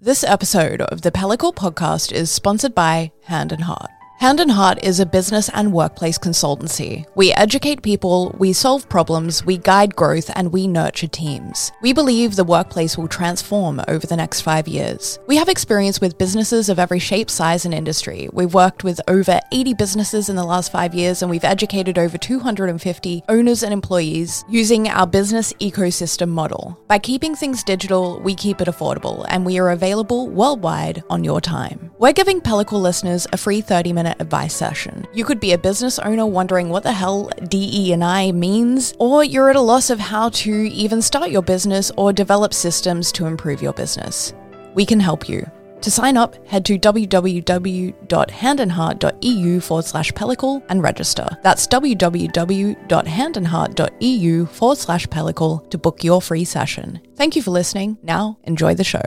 This episode of the Pellicle podcast is sponsored by Hand and Heart. Hand and Heart is a business and workplace consultancy. We educate people, we solve problems, we guide growth, and we nurture teams. We believe the workplace will transform over the next five years. We have experience with businesses of every shape, size, and industry. We've worked with over 80 businesses in the last five years, and we've educated over 250 owners and employees using our business ecosystem model. By keeping things digital, we keep it affordable, and we are available worldwide on your time. We're giving Pellicle listeners a free 30 minute advice session. You could be a business owner wondering what the hell DE and I means, or you're at a loss of how to even start your business or develop systems to improve your business. We can help you. To sign up, head to www.handandheart.eu forward slash pellicle and register. That's www.handandheart.eu forward slash pellicle to book your free session. Thank you for listening. Now, enjoy the show.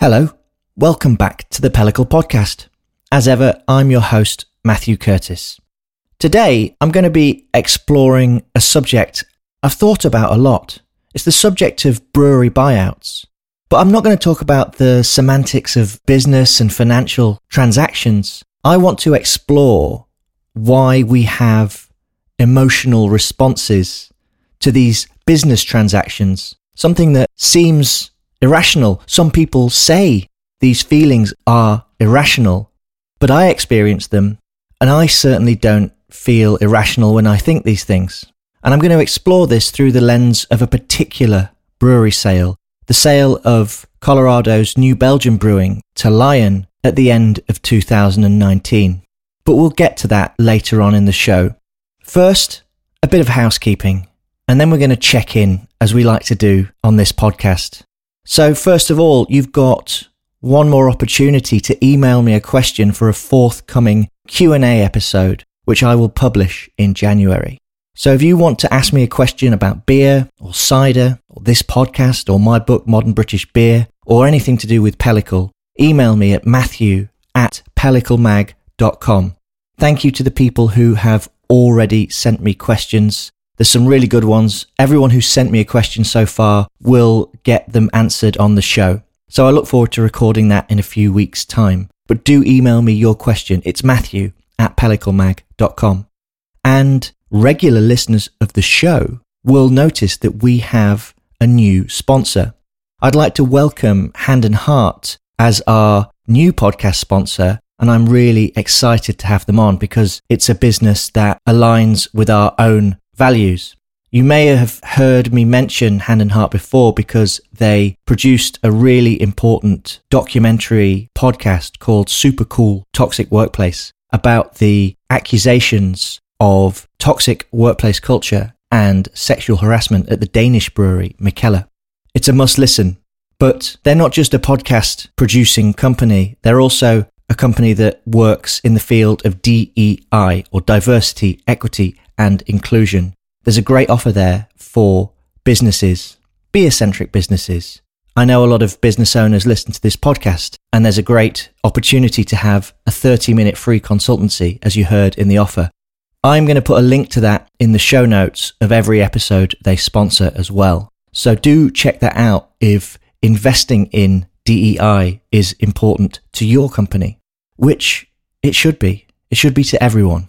Hello, welcome back to the Pellicle Podcast. As ever, I'm your host, Matthew Curtis. Today, I'm going to be exploring a subject I've thought about a lot. It's the subject of brewery buyouts. But I'm not going to talk about the semantics of business and financial transactions. I want to explore why we have emotional responses to these business transactions, something that seems irrational. Some people say these feelings are irrational, but I experience them, and I certainly don't feel irrational when I think these things. And I'm going to explore this through the lens of a particular brewery sale, the sale of Colorado's New Belgium Brewing to Lion at the end of 2019. But we'll get to that later on in the show. First, a bit of housekeeping, and then we're going to check in, as we like to do on this podcast. So, first of all, you've got one more opportunity to email me a question for a forthcoming Q&A episode, which I will publish in January. So if you want to ask me a question about beer or cider or this podcast or my book Modern British Beer or anything to do with Pellicle, email me at matthew at pelliclemag.com. Thank you to the people who have already sent me questions. There's some really good ones. Everyone who's sent me a question so far will get them answered on the show. So I look forward to recording that in a few weeks' time. But do email me your question. It's matthew at pelliclemag.com. And regular listeners of the show will notice that we have a new sponsor. I'd like to welcome Hand and Heart as our new podcast sponsor. And I'm really excited to have them on because it's a business that aligns with our own values. You may have heard me mention Hand and Heart before because they produced a really important documentary podcast called Super Cool Toxic Workplace about the accusations of toxic workplace culture and sexual harassment at the Danish brewery Mikkeller. It's a must listen, but they're not just a podcast producing company, they're also a company that works in the field of DEI or diversity, equity, and inclusion. There's a great offer there for businesses, beer centric businesses. I know a lot of business owners listen to this podcast, and there's a great opportunity to have a 30 minute free consultancy, as you heard in the offer. I'm going to put a link to that in the show notes of every episode they sponsor as well. So do check that out if investing in DEI is important to your company, which it should be. It should be to everyone.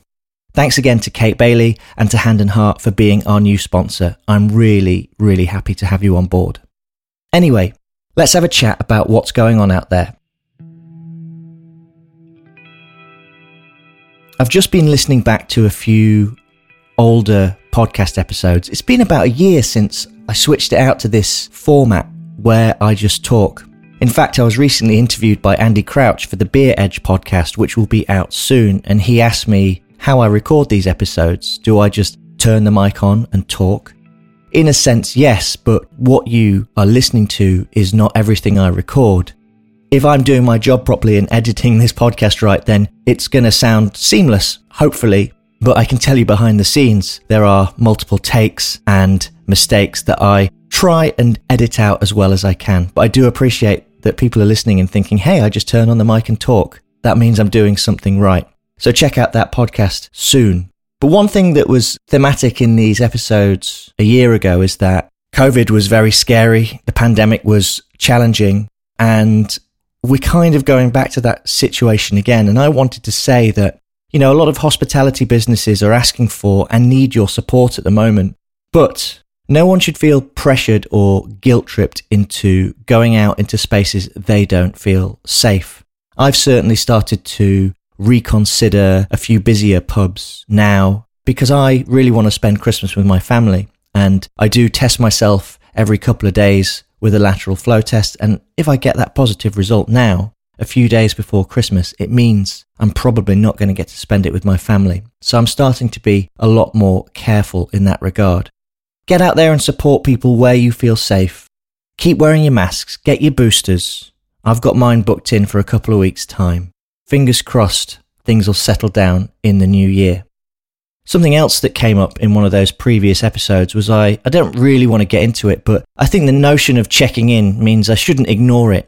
Thanks again to Kate Bailey and to Hand and Heart for being our new sponsor. I'm really, really happy to have you on board. Anyway, let's have a chat about what's going on out there. I've just been listening back to a few older podcast episodes. It's been about a year since I switched it out to this format where I just talk. In fact, I was recently interviewed by Andy Crouch for the Beer Edge podcast, which will be out soon, and he asked me how I record these episodes. Do I just turn the mic on and talk? In a sense, yes, but what you are listening to is not everything I record. If I'm doing my job properly and editing this podcast right, then it's going to sound seamless, hopefully. But I can tell you behind the scenes, there are multiple takes and mistakes that I try and edit out as well as I can. But I do appreciate that people are listening and thinking, hey, I just turn on the mic and talk. That means I'm doing something right. So check out that podcast soon. But one thing that was thematic in these episodes a year ago is that COVID was very scary. The pandemic was challenging and we're kind of going back to that situation again. And I wanted to say that, you know, a lot of hospitality businesses are asking for and need your support at the moment. But no one should feel pressured or guilt tripped into going out into spaces they don't feel safe. I've certainly started to reconsider a few busier pubs now because I really want to spend Christmas with my family. And I do test myself every couple of days with a lateral flow test. And if I get that positive result now, a few days before Christmas, it means I'm probably not going to get to spend it with my family. So I'm starting to be a lot more careful in that regard. Get out there and support people where you feel safe. Keep wearing your masks, get your boosters. I've got mine booked in for a couple of weeks' time. Fingers crossed, things will settle down in the new year. Something else that came up in one of those previous episodes was I, I don't really want to get into it, but I think the notion of checking in means I shouldn't ignore it.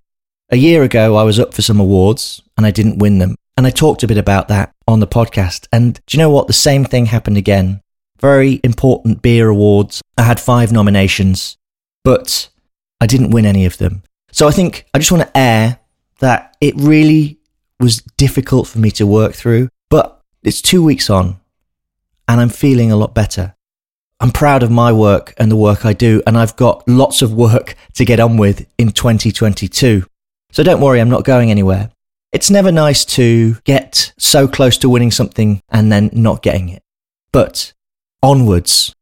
A year ago, I was up for some awards and I didn't win them. And I talked a bit about that on the podcast. And do you know what? The same thing happened again. Very important beer awards. I had five nominations, but I didn't win any of them. So I think I just want to air that it really was difficult for me to work through, but it's two weeks on and I'm feeling a lot better. I'm proud of my work and the work I do, and I've got lots of work to get on with in 2022. So don't worry, I'm not going anywhere. It's never nice to get so close to winning something and then not getting it. But onwards.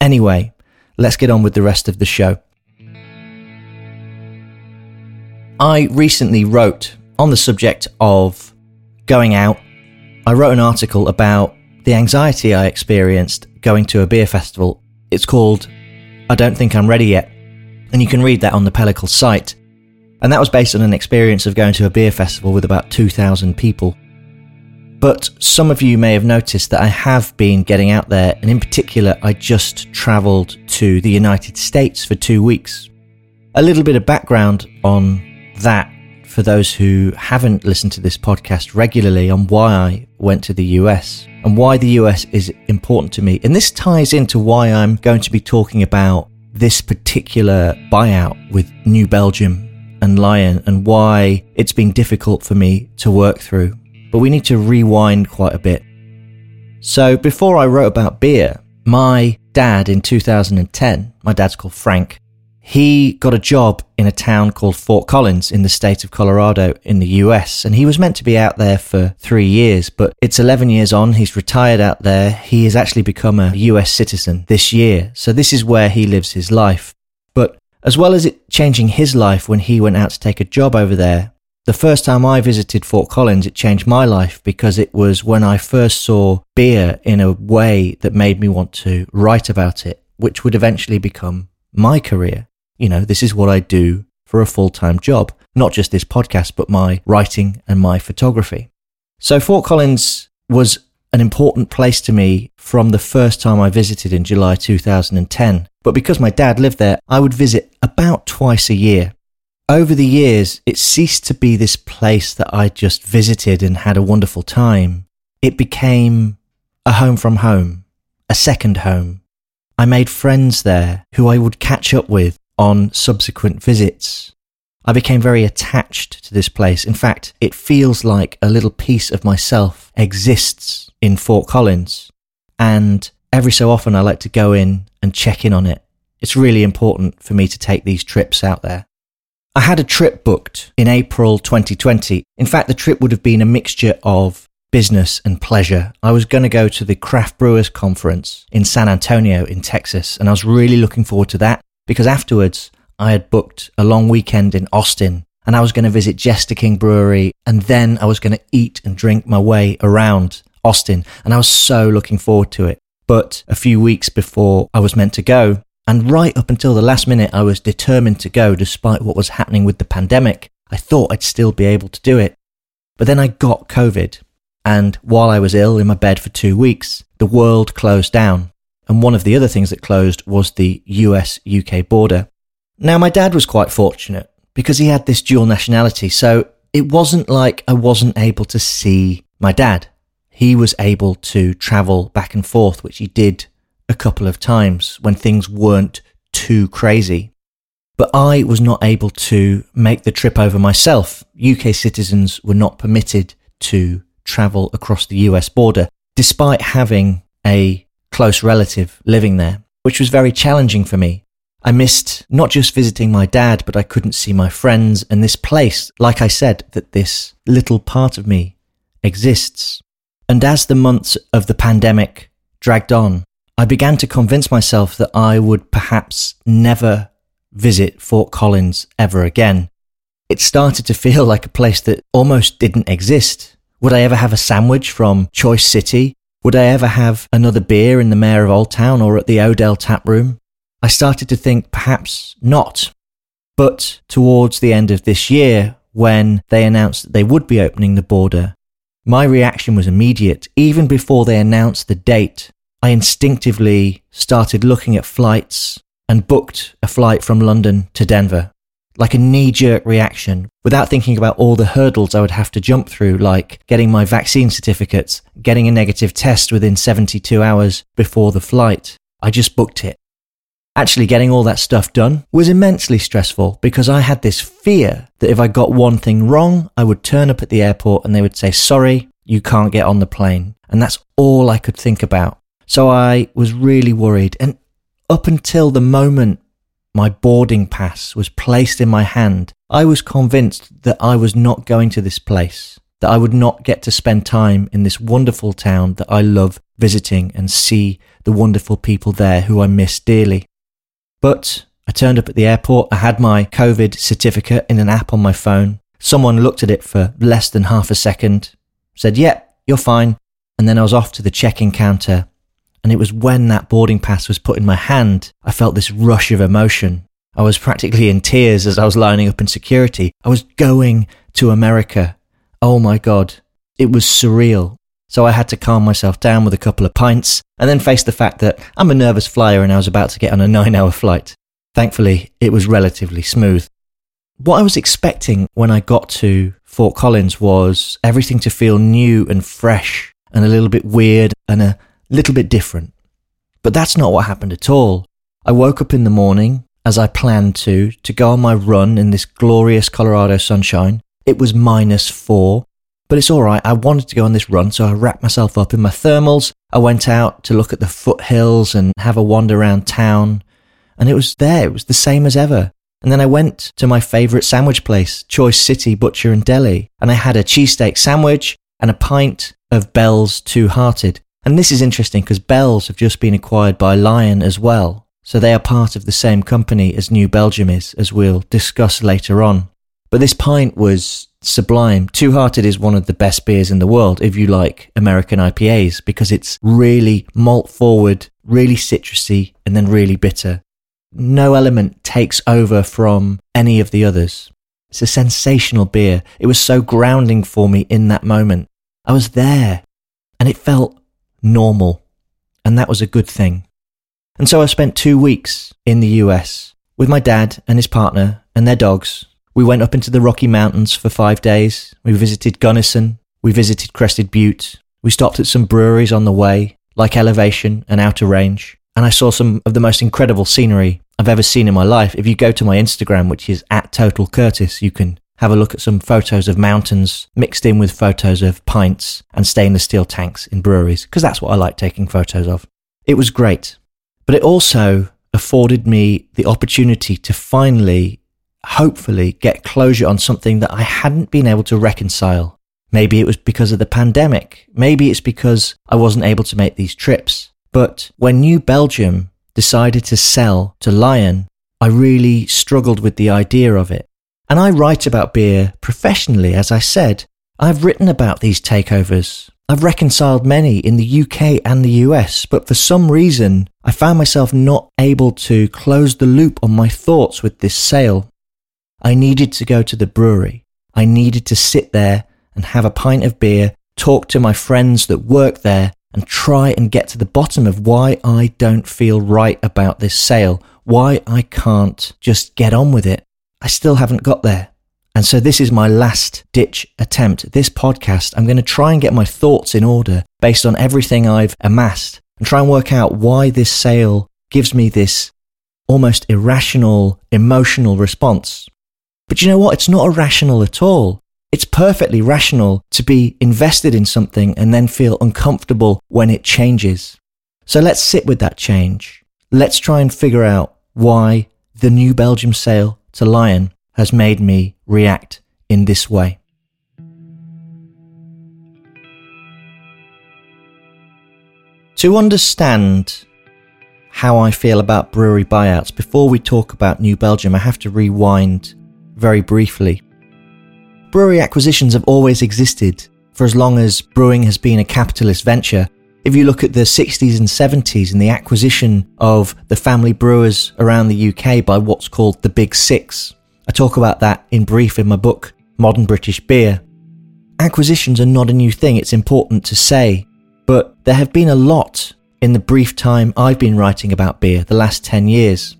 Anyway, let's get on with the rest of the show. I recently wrote on the subject of going out. I wrote an article about the anxiety I experienced going to a beer festival. It's called I Don't Think I'm Ready Yet. And you can read that on the Pellicle site. And that was based on an experience of going to a beer festival with about 2,000 people. But some of you may have noticed that I have been getting out there, and in particular, I just travelled to the United States for two weeks. A little bit of background on that for those who haven't listened to this podcast regularly on why I went to the US and why the US is important to me. And this ties into why I'm going to be talking about this particular buyout with New Belgium and Lion and why it's been difficult for me to work through. But we need to rewind quite a bit. So before I wrote about beer, my dad in 2010, my dad's called Frank, he got a job in a town called Fort Collins in the state of Colorado in the US. And he was meant to be out there for three years, but it's 11 years on. He's retired out there. He has actually become a US citizen this year. So this is where he lives his life. But as well as it changing his life when he went out to take a job over there, the first time I visited Fort Collins, it changed my life because it was when I first saw beer in a way that made me want to write about it, which would eventually become my career you know, this is what I do for a full time job, not just this podcast, but my writing and my photography. So Fort Collins was an important place to me from the first time I visited in July 2010. But because my dad lived there, I would visit about twice a year. Over the years, it ceased to be this place that I just visited and had a wonderful time. It became a home from home, a second home. I made friends there who I would catch up with on subsequent visits. I became very attached to this place. In fact, it feels like a little piece of myself exists in Fort Collins. And every so often I like to go in and check in on it. It's really important for me to take these trips out there. I had a trip booked in April 2020. In fact, the trip would have been a mixture of business and pleasure. I was going to go to the Craft Brewers Conference in San Antonio in Texas, and I was really looking forward to that because afterwards I had booked a long weekend in Austin and I was going to visit Jester King Brewery and then I was going to eat and drink my way around Austin and I was so looking forward to it. But a few weeks before I was meant to go, and right up until the last minute, I was determined to go despite what was happening with the pandemic. I thought I'd still be able to do it. But then I got COVID. And while I was ill in my bed for two weeks, the world closed down. And one of the other things that closed was the US UK border. Now, my dad was quite fortunate because he had this dual nationality. So it wasn't like I wasn't able to see my dad. He was able to travel back and forth, which he did a couple of times when things weren't too crazy. But I was not able to make the trip over myself. UK citizens were not permitted to travel across the US border, despite having a close relative living there, which was very challenging for me. I missed not just visiting my dad, but I couldn't see my friends and this place, like I said, that this little part of me exists. And as the months of the pandemic dragged on, I began to convince myself that I would perhaps never visit Fort Collins ever again. It started to feel like a place that almost didn't exist. Would I ever have a sandwich from Choice City? Would I ever have another beer in the Mayor of Old Town or at the Odell tap room? I started to think perhaps not. But towards the end of this year, when they announced that they would be opening the border, my reaction was immediate. Even before they announced the date, I instinctively started looking at flights and booked a flight from London to Denver. Like a knee jerk reaction, without thinking about all the hurdles I would have to jump through, like getting my vaccine certificates, getting a negative test within 72 hours before the flight. I just booked it. Actually, getting all that stuff done was immensely stressful because I had this fear that if I got one thing wrong, I would turn up at the airport and they would say, sorry, you can't get on the plane. And that's all I could think about. So I was really worried. And up until the moment my boarding pass was placed in my hand, I was convinced that I was not going to this place, that I would not get to spend time in this wonderful town that I love visiting and see the wonderful people there who I miss dearly. But I turned up at the airport. I had my COVID certificate in an app on my phone. Someone looked at it for less than half a second, said, Yep, yeah, you're fine. And then I was off to the check in counter. And it was when that boarding pass was put in my hand, I felt this rush of emotion. I was practically in tears as I was lining up in security. I was going to America. Oh my God. It was surreal. So I had to calm myself down with a couple of pints and then face the fact that I'm a nervous flyer and I was about to get on a nine hour flight. Thankfully, it was relatively smooth. What I was expecting when I got to Fort Collins was everything to feel new and fresh and a little bit weird and a little bit different. But that's not what happened at all. I woke up in the morning, as I planned to, to go on my run in this glorious Colorado sunshine. It was minus four, but it's all right. I wanted to go on this run, so I wrapped myself up in my thermals. I went out to look at the foothills and have a wander around town. And it was there. It was the same as ever. And then I went to my favorite sandwich place, Choice City Butcher and Deli, and I had a cheesesteak sandwich and a pint of Bell's Two Hearted. And this is interesting because Bell's have just been acquired by Lion as well. So they are part of the same company as New Belgium is, as we'll discuss later on. But this pint was sublime. Two Hearted is one of the best beers in the world if you like American IPAs because it's really malt forward, really citrusy, and then really bitter. No element takes over from any of the others. It's a sensational beer. It was so grounding for me in that moment. I was there and it felt normal. And that was a good thing. And so I spent two weeks in the US with my dad and his partner and their dogs we went up into the Rocky Mountains for five days. We visited Gunnison. We visited Crested Butte. We stopped at some breweries on the way, like Elevation and Outer Range. And I saw some of the most incredible scenery I've ever seen in my life. If you go to my Instagram, which is at Total Curtis, you can have a look at some photos of mountains mixed in with photos of pints and stainless steel tanks in breweries, because that's what I like taking photos of. It was great. But it also afforded me the opportunity to finally hopefully get closure on something that I hadn't been able to reconcile. Maybe it was because of the pandemic. Maybe it's because I wasn't able to make these trips. But when New Belgium decided to sell to Lion, I really struggled with the idea of it. And I write about beer professionally, as I said. I've written about these takeovers. I've reconciled many in the UK and the US, but for some reason, I found myself not able to close the loop on my thoughts with this sale. I needed to go to the brewery. I needed to sit there and have a pint of beer, talk to my friends that work there and try and get to the bottom of why I don't feel right about this sale, why I can't just get on with it. I still haven't got there. And so this is my last ditch attempt. This podcast, I'm going to try and get my thoughts in order based on everything I've amassed and try and work out why this sale gives me this almost irrational emotional response. But you know what? It's not irrational at all. It's perfectly rational to be invested in something and then feel uncomfortable when it changes. So let's sit with that change. Let's try and figure out why the new Belgium sale to Lion has made me react in this way. To understand how I feel about brewery buyouts, before we talk about New Belgium, I have to rewind very briefly. Brewery acquisitions have always existed for as long as brewing has been a capitalist venture. If you look at the 60s and 70s and the acquisition of the family brewers around the UK by what's called the Big Six, I talk about that in brief in my book, Modern British Beer. Acquisitions are not a new thing, it's important to say, but there have been a lot in the brief time I've been writing about beer, the last 10 years.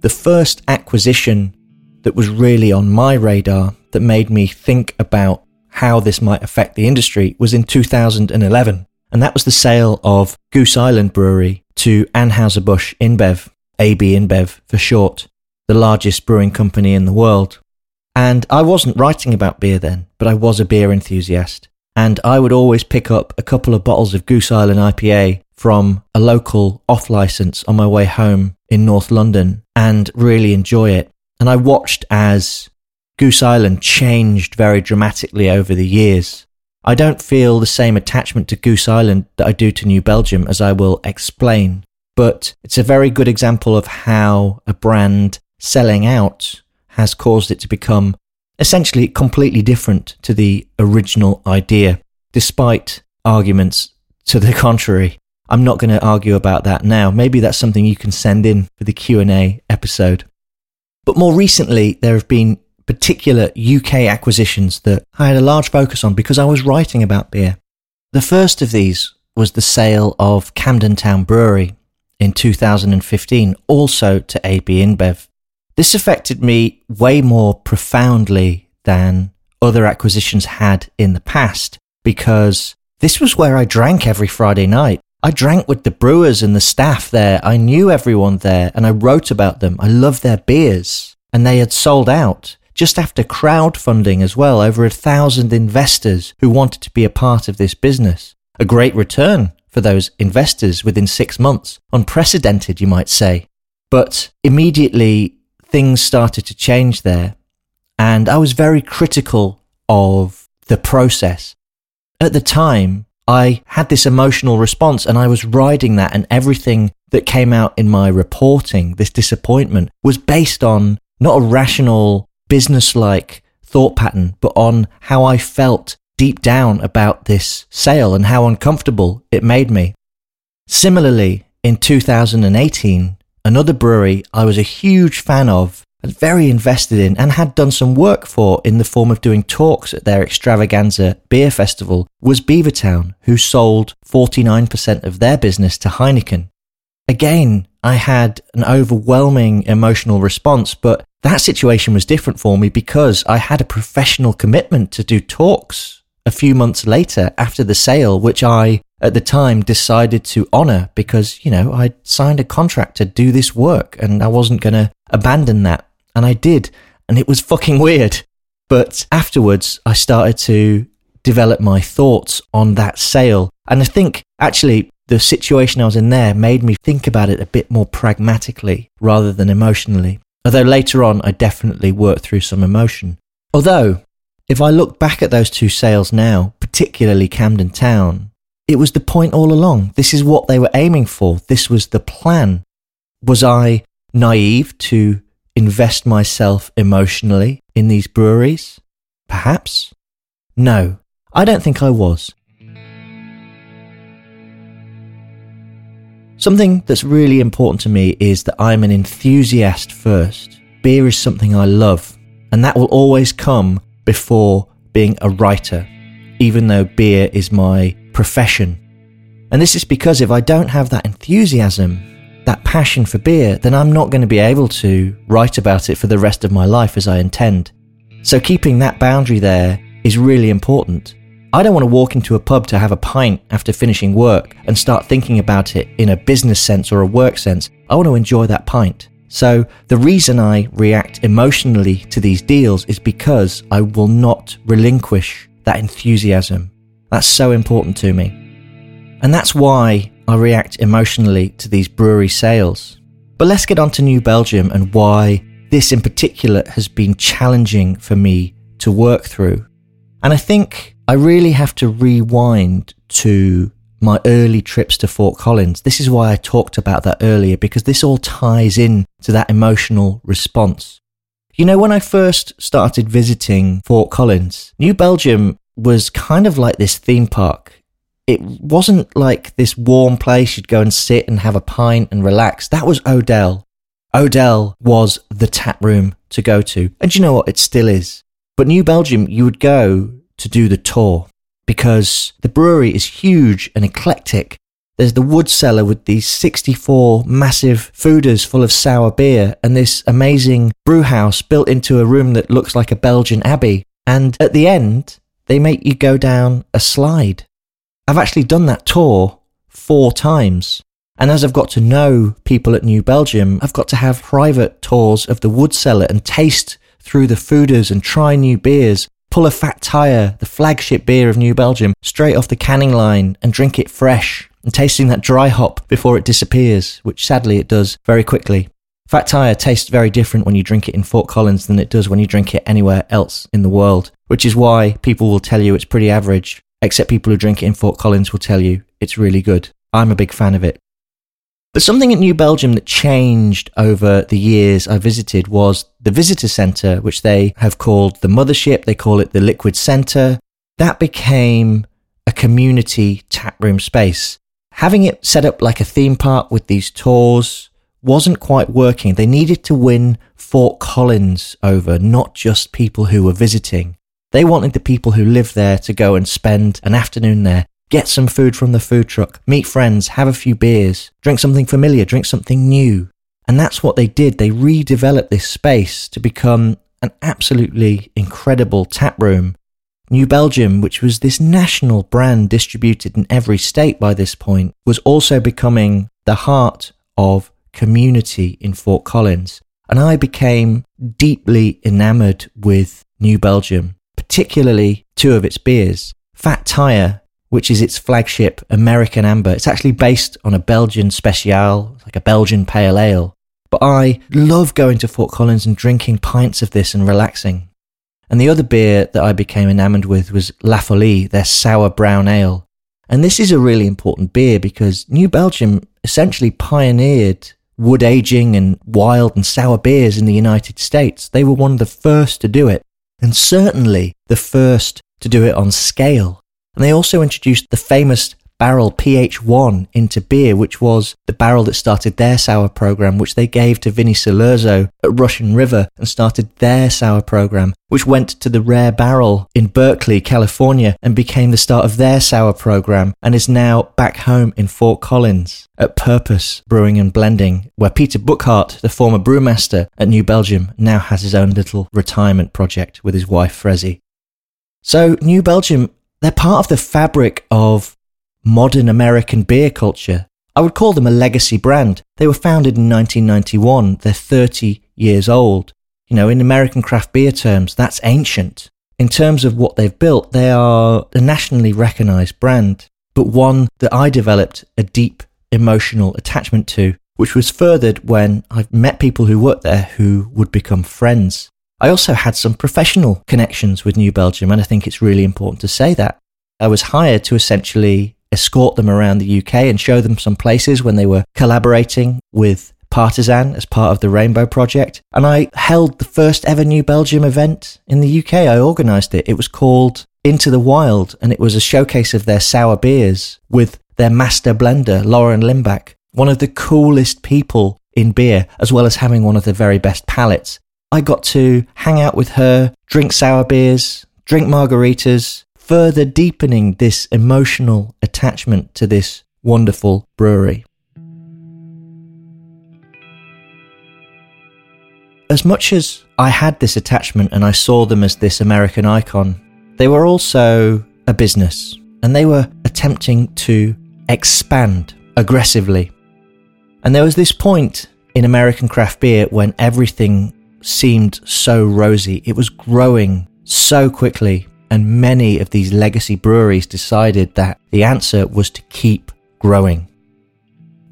The first acquisition that was really on my radar that made me think about how this might affect the industry was in 2011. And that was the sale of Goose Island Brewery to Anheuser-Busch InBev, AB InBev for short, the largest brewing company in the world. And I wasn't writing about beer then, but I was a beer enthusiast. And I would always pick up a couple of bottles of Goose Island IPA from a local off license on my way home in North London and really enjoy it. And I watched as Goose Island changed very dramatically over the years. I don't feel the same attachment to Goose Island that I do to New Belgium, as I will explain, but it's a very good example of how a brand selling out has caused it to become essentially completely different to the original idea, despite arguments to the contrary. I'm not going to argue about that now. Maybe that's something you can send in for the Q&A episode. But more recently, there have been particular UK acquisitions that I had a large focus on because I was writing about beer. The first of these was the sale of Camden Town Brewery in 2015, also to AB InBev. This affected me way more profoundly than other acquisitions had in the past because this was where I drank every Friday night. I drank with the brewers and the staff there. I knew everyone there and I wrote about them. I loved their beers and they had sold out just after crowdfunding as well, over a thousand investors who wanted to be a part of this business. A great return for those investors within six months. Unprecedented, you might say. But immediately things started to change there. And I was very critical of the process. At the time, I had this emotional response and I was riding that and everything that came out in my reporting, this disappointment was based on not a rational, business-like thought pattern, but on how I felt deep down about this sale and how uncomfortable it made me. Similarly, in 2018, another brewery I was a huge fan of and very invested in and had done some work for in the form of doing talks at their extravaganza beer festival was Beavertown, who sold 49% of their business to Heineken. Again, I had an overwhelming emotional response, but that situation was different for me because I had a professional commitment to do talks a few months later after the sale, which I at the time decided to honor because, you know, I'd signed a contract to do this work and I wasn't going to abandon that. And I did. And it was fucking weird. But afterwards, I started to develop my thoughts on that sale. And I think actually the situation I was in there made me think about it a bit more pragmatically rather than emotionally. Although later on, I definitely worked through some emotion. Although, if I look back at those two sales now, particularly Camden Town, it was the point all along. This is what they were aiming for. This was the plan. Was I naive to invest myself emotionally in these breweries? Perhaps? No, I don't think I was. Something that's really important to me is that I'm an enthusiast first. Beer is something I love, and that will always come before being a writer. even though beer is my profession. And this is because if I don't have that enthusiasm, that passion for beer, then I'm not going to be able to write about it for the rest of my life as I intend. So keeping that boundary there is really important. I don't want to walk into a pub to have a pint after finishing work and start thinking about it in a business sense or a work sense. I want to enjoy that pint. So, the reason I react emotionally to these deals is because I will not relinquish that enthusiasm. That's so important to me. And that's why I react emotionally to these brewery sales. But let's get on to New Belgium and why this in particular has been challenging for me to work through. And I think I really have to rewind to my early trips to Fort Collins. This is why I talked about that earlier, because this all ties in to that emotional response. You know, when I first started visiting Fort Collins, New Belgium was kind of like this theme park. It wasn't like this warm place you'd go and sit and have a pint and relax. That was Odell. Odell was the tap room to go to. And you know what? It still is. But New Belgium, you would go to do the tour because the brewery is huge and eclectic. There's the wood cellar with these 64 massive foeders full of sour beer and this amazing brew house built into a room that looks like a Belgian abbey. And at the end, they make you go down a slide. I've actually done that tour four times. And as I've got to know people at New Belgium, I've got to have private tours of the wood cellar and taste through the foeders and try new beers pull a fat tire, the flagship beer of New Belgium, straight off the canning line and drink it fresh and tasting that dry hop before it disappears, which sadly it does very quickly. Fat Tire tastes very different when you drink it in Fort Collins than it does when you drink it anywhere else in the world, which is why people will tell you it's pretty average, except people who drink it in Fort Collins will tell you it's really good. I'm a big fan of it. But something at New Belgium that changed over the years I visited was the visitor centre, which they have called the mothership. They call it the liquid centre. That became a community taproom space. Having it set up like a theme park with these tours wasn't quite working. They needed to win Fort Collins over, not just people who were visiting. They wanted the people who lived there to go and spend an afternoon there Get some food from the food truck, meet friends, have a few beers, drink something familiar, drink something new. And that's what they did. They redeveloped this space to become an absolutely incredible tap room. New Belgium, which was this national brand distributed in every state by this point, was also becoming the heart of community in Fort Collins. And I became deeply enamored with New Belgium, particularly two of its beers. Fat Tire which is its flagship American Amber. It's actually based on a Belgian Special, like a Belgian Pale Ale. But I love going to Fort Collins and drinking pints of this and relaxing. And the other beer that I became enamored with was La Folie, their sour brown ale. And this is a really important beer because New Belgium essentially pioneered wood aging and wild and sour beers in the United States. They were one of the first to do it, and certainly the first to do it on scale. And they also introduced the famous barrel PH1 into beer, which was the barrel that started their sour program, which they gave to Vinny Cilurzo at Russian River and started their sour program, which went to the rare barrel in Berkeley, California and became the start of their sour program and is now back home in Fort Collins at Purpose Brewing and Blending, where Peter Bouckaert, the former brewmaster at New Belgium, now has his own little retirement project with his wife Frezi. So New Belgium they're part of the fabric of modern American beer culture. I would call them a legacy brand. They were founded in 1991. They're 30 years old. You know, in American craft beer terms, that's ancient. In terms of what they've built, they are a nationally recognized brand, but one that I developed a deep emotional attachment to, which was furthered when I've met people who worked there who would become friends. I also had some professional connections with New Belgium, and I think it's really important to say that. I was hired to essentially escort them around the UK and show them some places when they were collaborating with Partisan as part of the Rainbow Project. And I held the first ever New Belgium event in the UK. I organised it. It was called Into the Wild, and it was a showcase of their sour beers with their master blender, Lauren Limbach, one of the coolest people in beer, as well as having one of the very best palates. I got to hang out with her, drink sour beers, drink margaritas, further deepening this emotional attachment to this wonderful brewery. As much as I had this attachment and I saw them as this American icon, they were also a business and they were attempting to expand aggressively. And there was this point in American craft beer when everything seemed so rosy. It was growing so quickly, and many of these legacy breweries decided that the answer was to keep growing.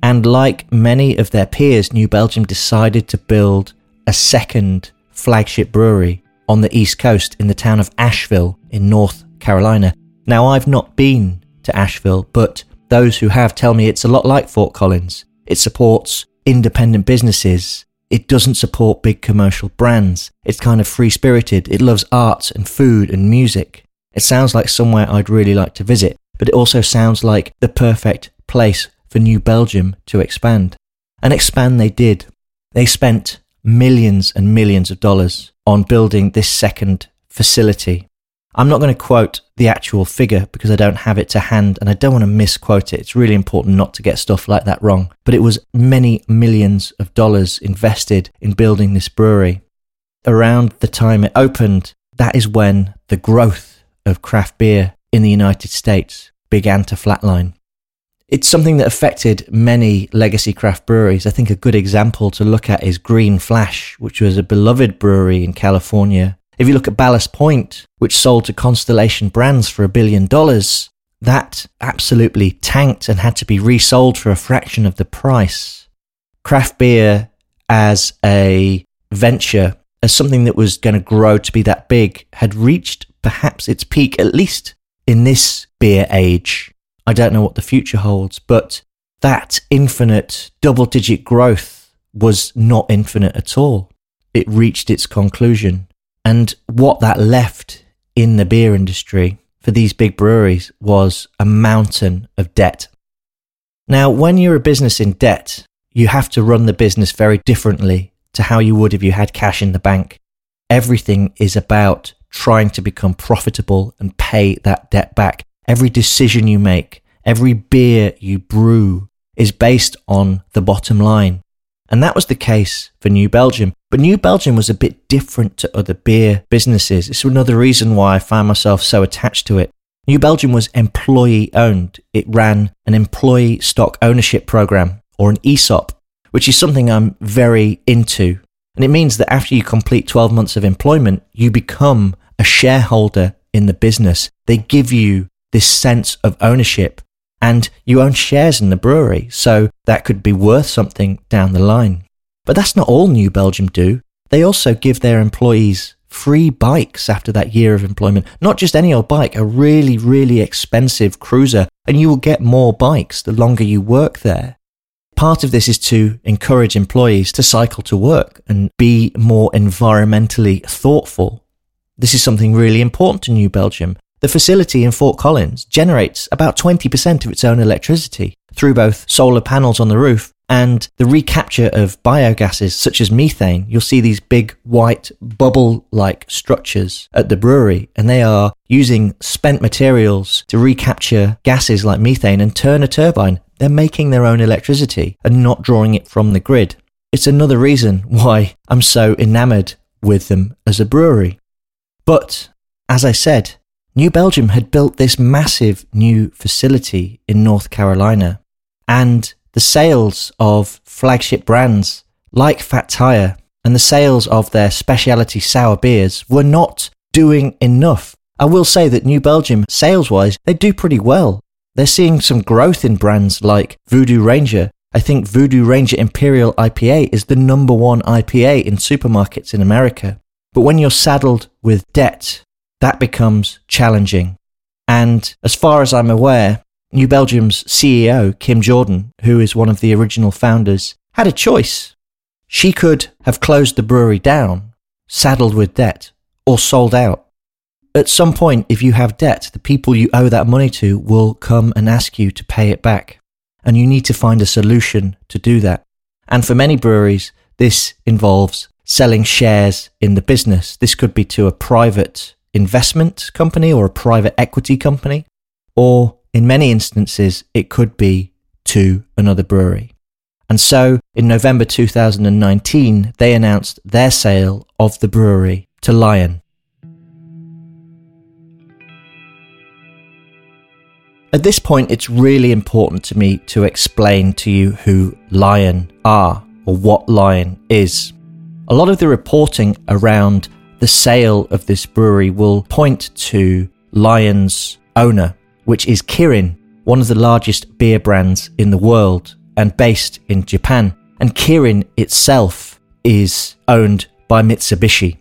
And like many of their peers, New Belgium decided to build a second flagship brewery on the East Coast in the town of Asheville in North Carolina. Now, I've not been to Asheville, but those who have tell me it's a lot like Fort Collins. It supports independent businesses. It doesn't support big commercial brands. It's kind of free spirited. It loves art and food and music. It sounds like somewhere I'd really like to visit, but it also sounds like the perfect place for New Belgium to expand. And expand they did. They spent millions and millions of dollars on building this second facility. I'm not going to quote the actual figure because I don't have it to hand and I don't want to misquote it. It's really important not to get stuff like that wrong. But it was many millions of dollars invested in building this brewery. Around the time it opened, that is when the growth of craft beer in the United States began to flatline. It's something that affected many legacy craft breweries. I think a good example to look at is Green Flash, which was a beloved brewery in California if you look at Ballast Point, which sold to Constellation Brands for a billion dollars, that absolutely tanked and had to be resold for a fraction of the price. Craft beer as a venture, as something that was going to grow to be that big, had reached perhaps its peak, at least in this beer age. I don't know what the future holds, but that infinite double digit growth was not infinite at all. It reached its conclusion. And what that left in the beer industry for these big breweries was a mountain of debt. Now, when you're a business in debt, you have to run the business very differently to how you would if you had cash in the bank. Everything is about trying to become profitable and pay that debt back. Every decision you make, every beer you brew is based on the bottom line. And that was the case for New Belgium. But New Belgium was a bit different to other beer businesses. It's another reason why I found myself so attached to it. New Belgium was employee owned. It ran an employee stock ownership program or an ESOP, which is something I'm very into. And it means that after you complete 12 months of employment, you become a shareholder in the business. They give you this sense of ownership and you own shares in the brewery, so that could be worth something down the line. But that's not all New Belgium do. They also give their employees free bikes after that year of employment. Not just any old bike, a really, really expensive cruiser, and you will get more bikes the longer you work there. Part of this is to encourage employees to cycle to work and be more environmentally thoughtful. This is something really important to New Belgium the facility in Fort Collins generates about 20% of its own electricity through both solar panels on the roof and the recapture of biogases such as methane. You'll see these big white bubble like structures at the brewery, and they are using spent materials to recapture gases like methane and turn a turbine. They're making their own electricity and not drawing it from the grid. It's another reason why I'm so enamored with them as a brewery. But as I said, New Belgium had built this massive new facility in North Carolina, and the sales of flagship brands like Fat Tire and the sales of their specialty sour beers were not doing enough. I will say that New Belgium, sales wise, they do pretty well. They're seeing some growth in brands like Voodoo Ranger. I think Voodoo Ranger Imperial IPA is the number one IPA in supermarkets in America. But when you're saddled with debt that becomes challenging. And as far as I'm aware, New Belgium's CEO, Kim Jordan, who is one of the original founders, had a choice. She could have closed the brewery down, saddled with debt, or sold out. At some point, if you have debt, the people you owe that money to will come and ask you to pay it back. And you need to find a solution to do that. And for many breweries, this involves selling shares in the business. This could be to a private investment company or a private equity company, or in many instances, it could be to another brewery. And so in November 2019, they announced their sale of the brewery to Lion. At this point, it's really important to me to explain to you who Lion are or what Lion is. A lot of the reporting around the sale of this brewery will point to Lion's owner, which is Kirin, one of the largest beer brands in the world and based in Japan. And Kirin itself is owned by Mitsubishi,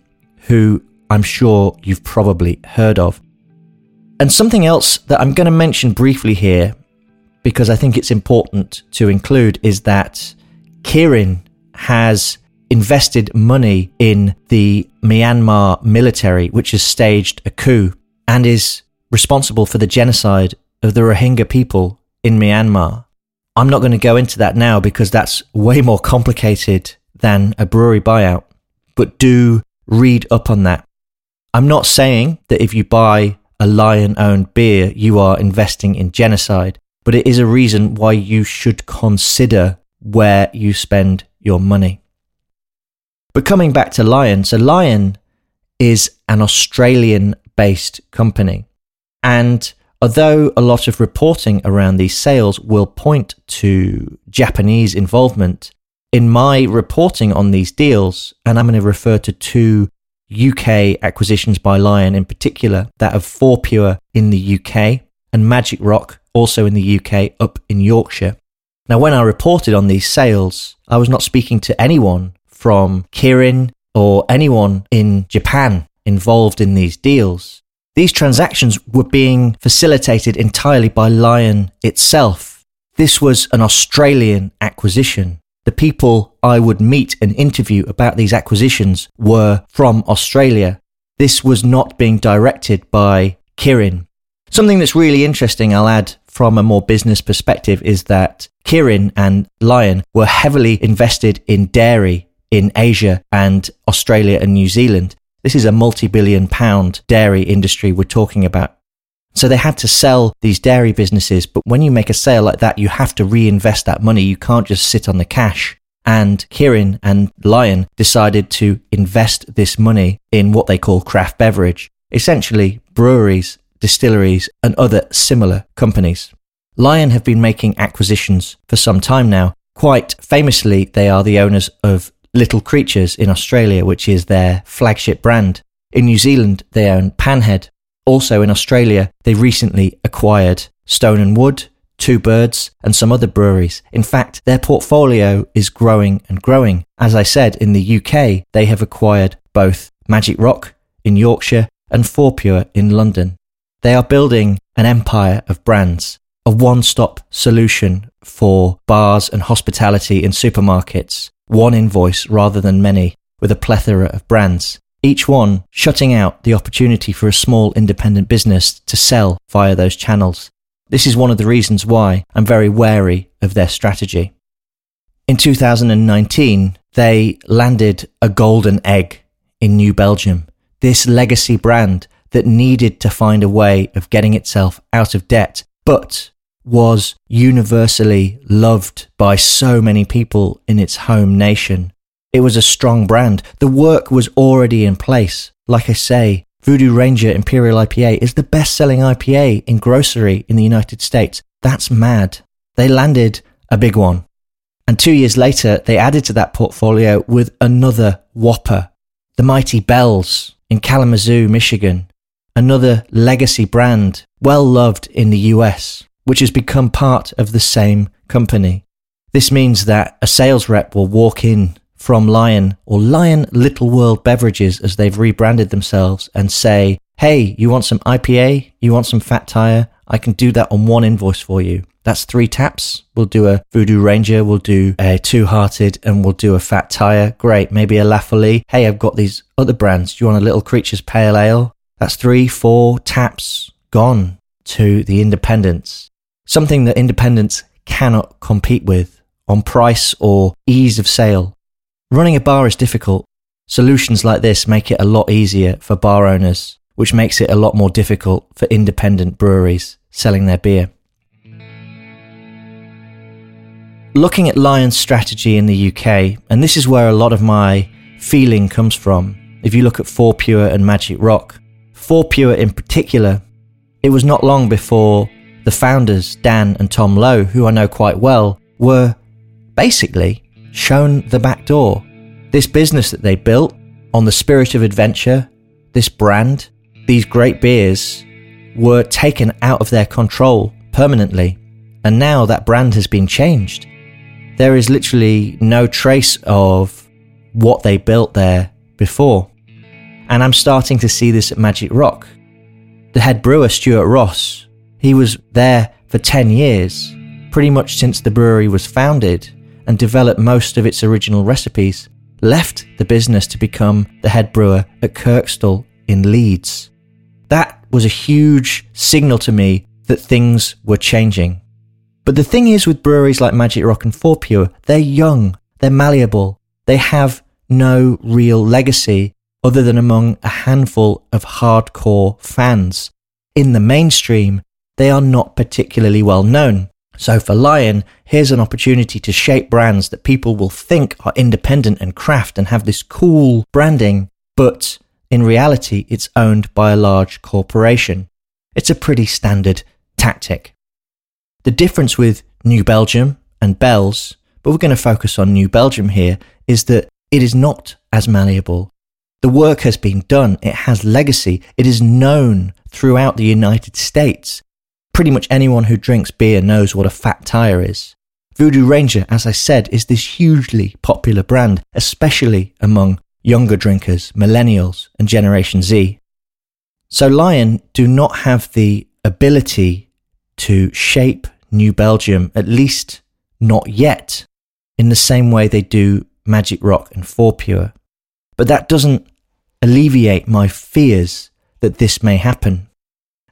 who I'm sure you've probably heard of. And something else that I'm going to mention briefly here, because I think it's important to include, is that Kirin has invested money in the Myanmar military, which has staged a coup and is responsible for the genocide of the Rohingya people in Myanmar. I'm not going to go into that now because that's way more complicated than a brewery buyout, but do read up on that. I'm not saying that if you buy a lion owned beer, you are investing in genocide, but it is a reason why you should consider where you spend your money. But coming back to Lion, so Lion is an Australian based company. And although a lot of reporting around these sales will point to Japanese involvement, in my reporting on these deals, and I'm going to refer to two UK acquisitions by Lion in particular, that of Fourpure in the UK and Magic Rock also in the UK up in Yorkshire. Now, when I reported on these sales, I was not speaking to anyone from Kirin or anyone in Japan involved in these deals. These transactions were being facilitated entirely by Lion itself. This was an Australian acquisition. The people I would meet and interview about these acquisitions were from Australia. This was not being directed by Kirin. Something that's really interesting, I'll add from a more business perspective, is that Kirin and Lion were heavily invested in dairy in Asia and Australia and New Zealand. This is a multi billion pound dairy industry we're talking about. So they had to sell these dairy businesses. But when you make a sale like that, you have to reinvest that money. You can't just sit on the cash. And Kirin and Lion decided to invest this money in what they call craft beverage, essentially breweries, distilleries, and other similar companies. Lion have been making acquisitions for some time now. Quite famously, they are the owners of Little Creatures in Australia, which is their flagship brand. In New Zealand, they own Panhead. Also in Australia, they recently acquired Stone and Wood, Two Birds, and some other breweries. In fact, their portfolio is growing and growing. As I said, in the UK, they have acquired both Magic Rock in Yorkshire and Fourpure in London. They are building an empire of brands, a one stop solution for bars and hospitality in supermarkets, one invoice rather than many, with a plethora of brands, each one shutting out the opportunity for a small independent business to sell via those channels. This is one of the reasons why I'm very wary of their strategy. In 2019, they landed a golden egg in New Belgium, this legacy brand that needed to find a way of getting itself out of debt, but was universally loved by so many people in its home nation. It was a strong brand. The work was already in place. Like I say, Voodoo Ranger Imperial IPA is the best selling IPA in grocery in the United States. That's mad. They landed a big one. And two years later, they added to that portfolio with another whopper, the Mighty Bell's in Kalamazoo, Michigan, another legacy brand, well loved in the US which has become part of the same company. This means that a sales rep will walk in from Lion or Lion Little World Beverages as they've rebranded themselves and say, Hey, you want some IPA? You want some fat tire? I can do that on one invoice for you. That's three taps. We'll do a Voodoo Ranger, we'll do a Two Hearted, and we'll do a Fat Tire. Great. Maybe a La. Hey, I've got these other brands. Do you want a Little Creatures Pale Ale? That's three, four taps gone to the independents something that independents cannot compete with on price or ease of sale. Running a bar is difficult. Solutions like this make it a lot easier for bar owners which makes it a lot more difficult for independent breweries selling their beer. Looking at Lion's strategy in the UK, and this is where a lot of my feeling comes from. If you look at Fourpure and Magic Rock, Fourpure in particular, it was not long before the founders, Dan and Tom Lowe, who I know quite well, were basically shown the back door. This business that they built on the spirit of adventure, this brand, these great beers were taken out of their control permanently. And now that brand has been changed. There is literally no trace of what they built there before. And I'm starting to see this at Magic Rock. The head brewer, Stuart Ross, he was there for 10 years, pretty much since the brewery was founded, and developed most of its original recipes, left the business to become the head brewer at Kirkstall in Leeds. That was a huge signal to me that things were changing. But the thing is with breweries like Magic Rock and Fourpure, they're young, they're malleable, they have no real legacy other than among a handful of hardcore fans. In the mainstream, they are not particularly well known. So for Lion, here's an opportunity to shape brands that people will think are independent and craft and have this cool branding, but in reality, it's owned by a large corporation. It's a pretty standard tactic. The difference with New Belgium and Bell's, but we're going to focus on New Belgium here, is that it is not as malleable. The work has been done, it has legacy, it is known throughout the United States. Pretty much anyone who drinks beer knows what a fat tire is. Voodoo Ranger, as I said, is this hugely popular brand, especially among younger drinkers, millennials, and Generation Z. So Lion do not have the ability to shape New Belgium, at least not yet, in the same way they do Magic Rock and Fourpure. But that doesn't alleviate my fears that this may happen.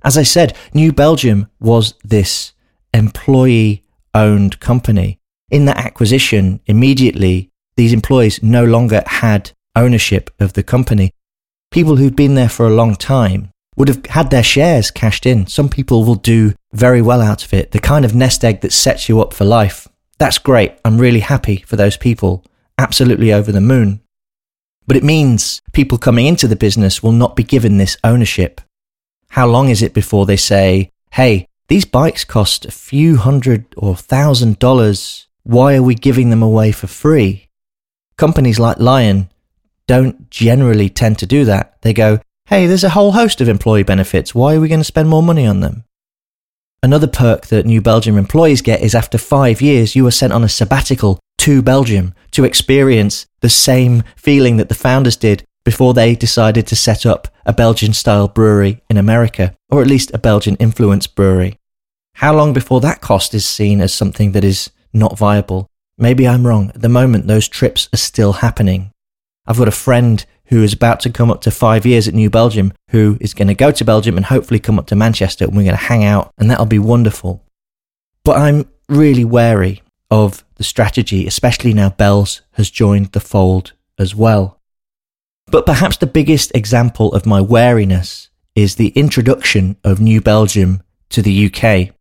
As I said, New Belgium was this employee owned company. In that acquisition, immediately, these employees no longer had ownership of the company. People who'd been there for a long time would have had their shares cashed in. Some people will do very well out of it. The kind of nest egg that sets you up for life. That's great. I'm really happy for those people. Absolutely over the moon. But it means people coming into the business will not be given this ownership. How long is it before they say, hey, these bikes cost a few hundred or thousand dollars. Why are we giving them away for free? Companies like Lion don't generally tend to do that. They go, hey, there's a whole host of employee benefits. Why are we going to spend more money on them? Another perk that New Belgium employees get is after five years, you are sent on a sabbatical to Belgium to experience the same feeling that the founders did before they decided to set up a Belgian style brewery in America, or at least a Belgian influenced brewery. How long before that cost is seen as something that is not viable? Maybe I'm wrong. At the moment, those trips are still happening. I've got a friend who is about to come up to five years at New Belgium, who is going to go to Belgium and hopefully come up to Manchester and we're going to hang out and that'll be wonderful. But I'm really wary of the strategy, especially now Bell's has joined the fold as well. But perhaps the biggest example of my wariness is the introduction of New Belgium to the UK.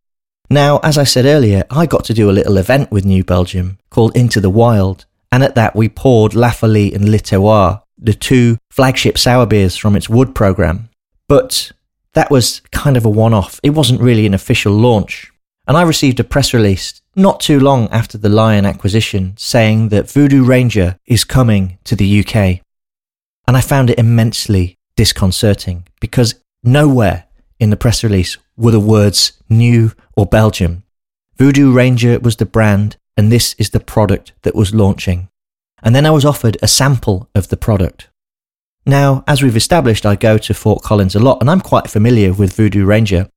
Now, as I said earlier, I got to do a little event with New Belgium called Into the Wild, and at that we poured La Folie and Le Terroir, the two flagship sour beers from its wood program. But that was kind of a one off. It wasn't really an official launch. And I received a press release not too long after the Lion acquisition saying that Voodoo Ranger is coming to the UK. And I found it immensely disconcerting because nowhere in the press release were the words new or Belgium. Voodoo Ranger was the brand, and this is the product that was launching and then I was offered a sample of the product. Now, as we've established, I go to Fort Collins a lot, and I'm quite familiar with Voodoo Ranger.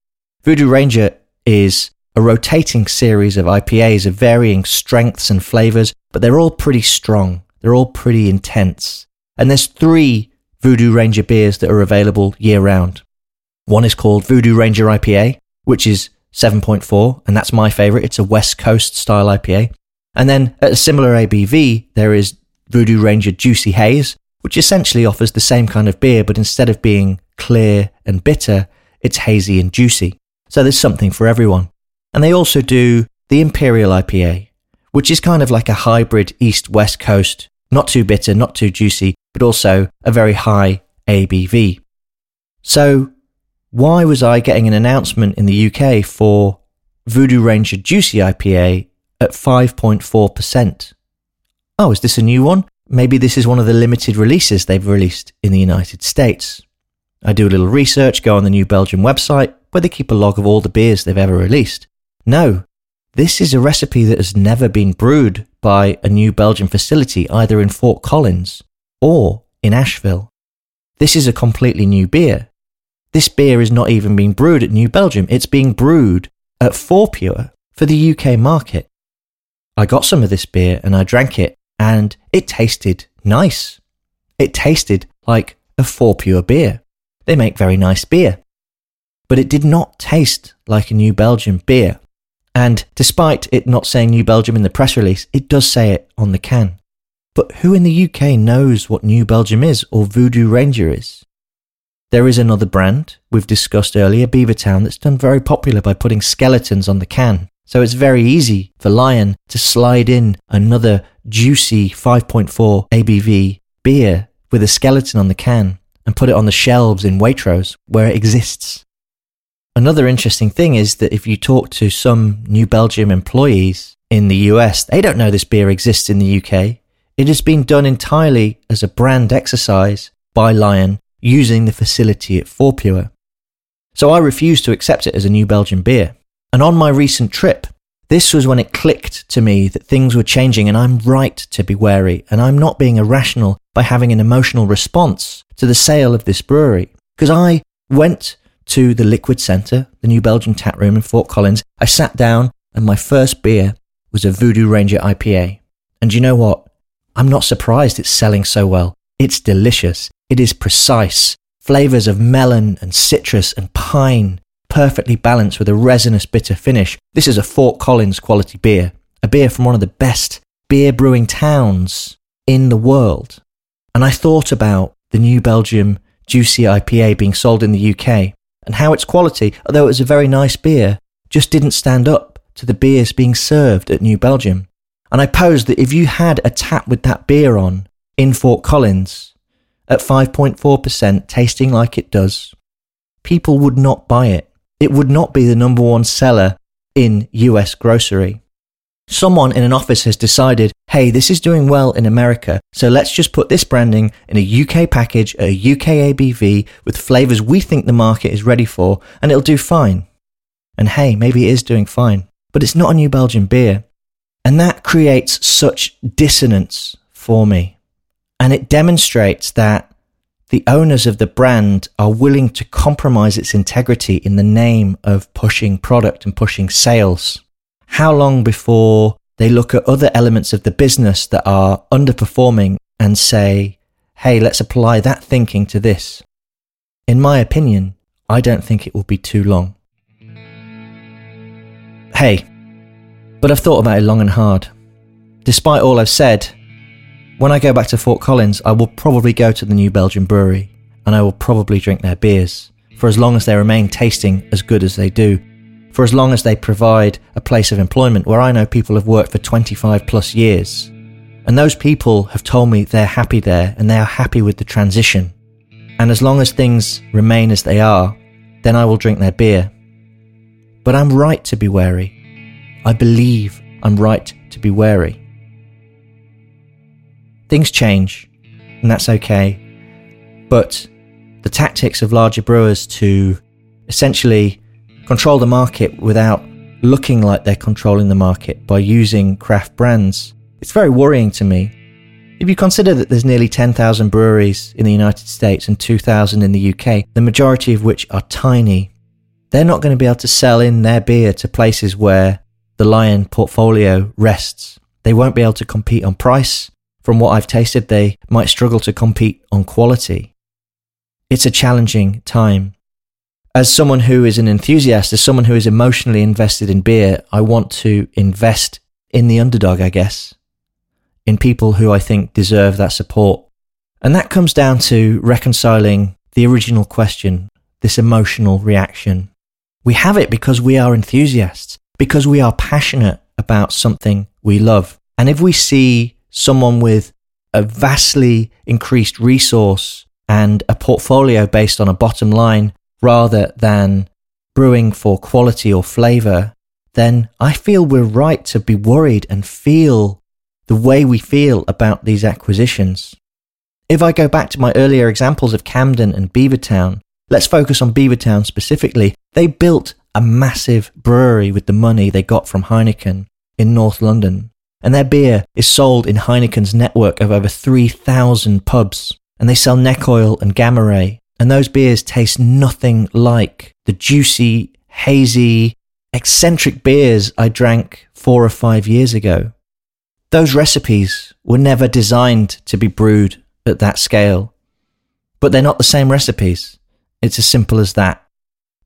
Voodoo Ranger is a rotating series of IPAs of varying strengths and flavors, but they're all pretty strong. They're all pretty intense. And there's three Voodoo Ranger beers that are available year round. One is called Voodoo Ranger IPA, which is 7.4, and that's my favorite. It's a West Coast style IPA. And then at a similar ABV, there is Voodoo Ranger Juicy Haze, which essentially offers the same kind of beer, but instead of being clear and bitter, it's hazy and juicy. So there's something for everyone. And they also do the Imperial IPA, which is kind of like a hybrid East West Coast, not too bitter, not too juicy, but also a very high ABV. So, why was I getting an announcement in the UK for Voodoo Ranger Juicy IPA at 5.4%? Oh, is this a new one? Maybe this is one of the limited releases they've released in the United States. I do a little research, go on the New Belgium website, where they keep a log of all the beers they've ever released. No, this is a recipe that has never been brewed by a New Belgium facility either in Fort Collins or in Asheville. This is a completely new beer. This beer is not even being brewed at New Belgium, it's being brewed at Pure for the UK market. I got some of this beer and I drank it, and it tasted nice. It tasted like a Pure beer. They make very nice beer. But it did not taste like a New Belgium beer. And despite it not saying New Belgium in the press release, it does say it on the can. But who in the UK knows what New Belgium is or Voodoo Ranger is? There is another brand we've discussed earlier, Beavertown, that's done very popular by putting skeletons on the can. So it's very easy for Lion to slide in another juicy 5.4 ABV beer with a skeleton on the can and put it on the shelves in Waitrose where it exists. Another interesting thing is that if you talk to some New Belgium employees in the US, they don't know this beer exists in the UK. It has been done entirely as a brand exercise by Lion using the facility at Pure. So I refused to accept it as a New Belgium beer. And on my recent trip, this was when it clicked to me that things were changing and I'm right to be wary and I'm not being irrational by having an emotional response to the sale of this brewery. Because I went to the Liquid Centre, the New Belgium tap room in Fort Collins. I sat down and my first beer was a Voodoo Ranger IPA. And you know what? I'm not surprised it's selling so well. It's delicious. It is precise. Flavors of melon and citrus and pine, perfectly balanced with a resinous bitter finish. This is a Fort Collins quality beer, a beer from one of the best beer brewing towns in the world. And I thought about the New Belgium Juicy IPA being sold in the UK and how its quality, although it was a very nice beer, just didn't stand up to the beers being served at New Belgium. And I posed that if you had a tap with that beer on in Fort Collins at 5.4%, tasting like it does, people would not buy it. It would not be the number one seller in US grocery. Someone in an office has decided, hey, this is doing well in America, so let's just put this branding in a UK package at a UK ABV with flavors we think the market is ready for, and it'll do fine. And hey, maybe it is doing fine, but it's not a New Belgian beer. And that creates such dissonance for me. And it demonstrates that the owners of the brand are willing to compromise its integrity in the name of pushing product and pushing sales how long before they look at other elements of the business that are underperforming and say, hey, let's apply that thinking to this? In my opinion, I don't think it will be too long. Hey, but I've thought about it long and hard. Despite all I've said, when I go back to Fort Collins, I will probably go to the New Belgium Brewery and I will probably drink their beers for as long as they remain tasting as good as they do for as long as they provide a place of employment where I know people have worked for 25 plus years. And those people have told me they're happy there and they are happy with the transition. And as long as things remain as they are, then I will drink their beer. But I'm right to be wary. I believe I'm right to be wary. Things change, and that's okay. But the tactics of larger brewers to essentially control the market without looking like they're controlling the market by using craft brands. It's very worrying to me. If you consider that there's nearly 10,000 breweries in the United States and 2,000 in the UK, the majority of which are tiny, they're not going to be able to sell in their beer to places where the Lion portfolio rests. They won't be able to compete on price. From what I've tasted, they might struggle to compete on quality. It's a challenging time as someone who is an enthusiast, as someone who is emotionally invested in beer, I want to invest in the underdog, I guess, in people who I think deserve that support. And that comes down to reconciling the original question this emotional reaction. We have it because we are enthusiasts, because we are passionate about something we love. And if we see someone with a vastly increased resource and a portfolio based on a bottom line rather than brewing for quality or flavor, then I feel we're right to be worried and feel the way we feel about these acquisitions. If I go back to my earlier examples of Camden and Beavertown, let's focus on Beavertown specifically. They built a massive brewery with the money they got from Heineken in North London, and their beer is sold in Heineken's network of over 3,000 pubs. And they sell neck oil and gamma ray, and those beers taste nothing like the juicy, hazy, eccentric beers I drank four or five years ago. Those recipes were never designed to be brewed at that scale, but they're not the same recipes. It's as simple as that.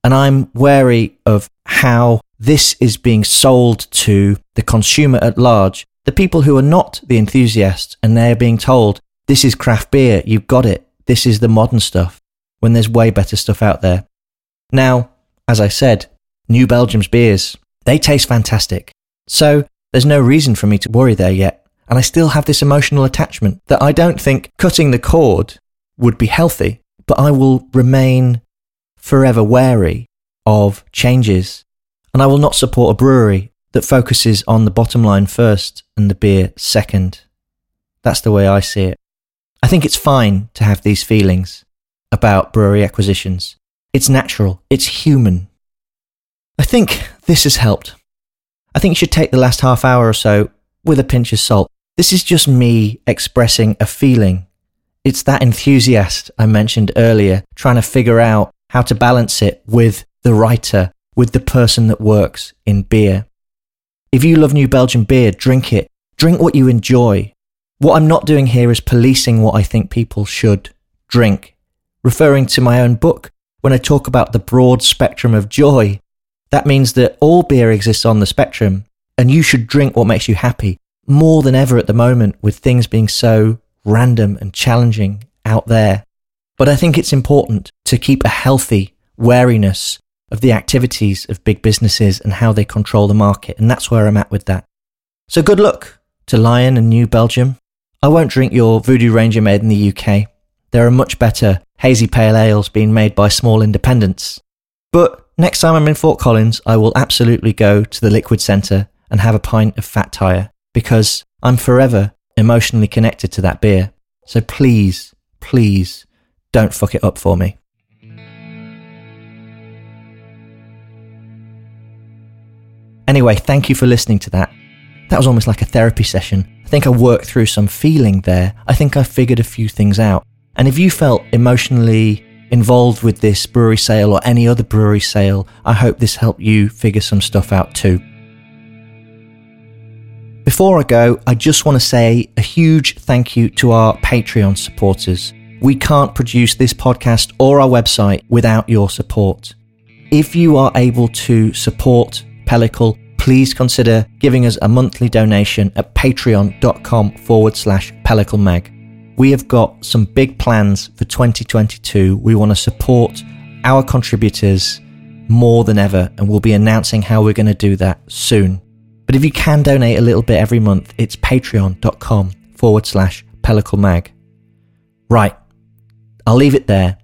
And I'm wary of how this is being sold to the consumer at large, the people who are not the enthusiasts, and they're being told, this is craft beer, you've got it, this is the modern stuff, when there's way better stuff out there. Now, as I said, New Belgium's beers, they taste fantastic. So there's no reason for me to worry there yet. And I still have this emotional attachment that I don't think cutting the cord would be healthy, but I will remain forever wary of changes. And I will not support a brewery that focuses on the bottom line first and the beer second. That's the way I see it. I think it's fine to have these feelings about brewery acquisitions. It's natural, it's human. I think this has helped. I think you should take the last half hour or so with a pinch of salt. This is just me expressing a feeling. It's that enthusiast I mentioned earlier, trying to figure out how to balance it with the writer, with the person that works in beer. If you love New Belgian beer, drink it. Drink what you enjoy. What I'm not doing here is policing what I think people should drink. Referring to my own book, when I talk about the broad spectrum of joy, that means that all beer exists on the spectrum, and you should drink what makes you happy more than ever at the moment with things being so random and challenging out there. But I think it's important to keep a healthy wariness of the activities of big businesses and how they control the market. And that's where I'm at with that. So good luck to Lion and New Belgium. I won't drink your Voodoo Ranger made in the UK. There are much better hazy pale ales being made by small independents. But Next time I'm in Fort Collins, I will absolutely go to the Liquid Centre and have a pint of Fat Tire because I'm forever emotionally connected to that beer. So please, please don't fuck it up for me. Anyway, thank you for listening to that. That was almost like a therapy session. I think I worked through some feeling there. I think I figured a few things out. And if you felt emotionally involved with this brewery sale or any other brewery sale, I hope this helped you figure some stuff out too. Before I go, I just want to say a huge thank you to our Patreon supporters. We can't produce this podcast or our website without your support. If you are able to support Pellicle, please consider giving us a monthly donation at patreon.com forward slash pelliclemag we have got some big plans for 2022. We want to support our contributors more than ever, and we'll be announcing how we're going to do that soon. But if you can donate a little bit every month, it's patreon.com forward slash pellicle mag. Right, I'll leave it there.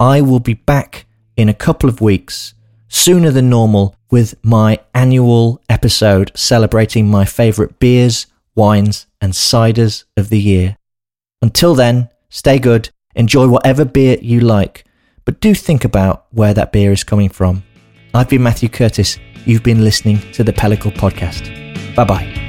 I will be back in a couple of weeks, sooner than normal, with my annual episode celebrating my favourite beers, wines, and ciders of the year. Until then, stay good, enjoy whatever beer you like, but do think about where that beer is coming from. I've been Matthew Curtis. You've been listening to the Pellicle Podcast. Bye bye.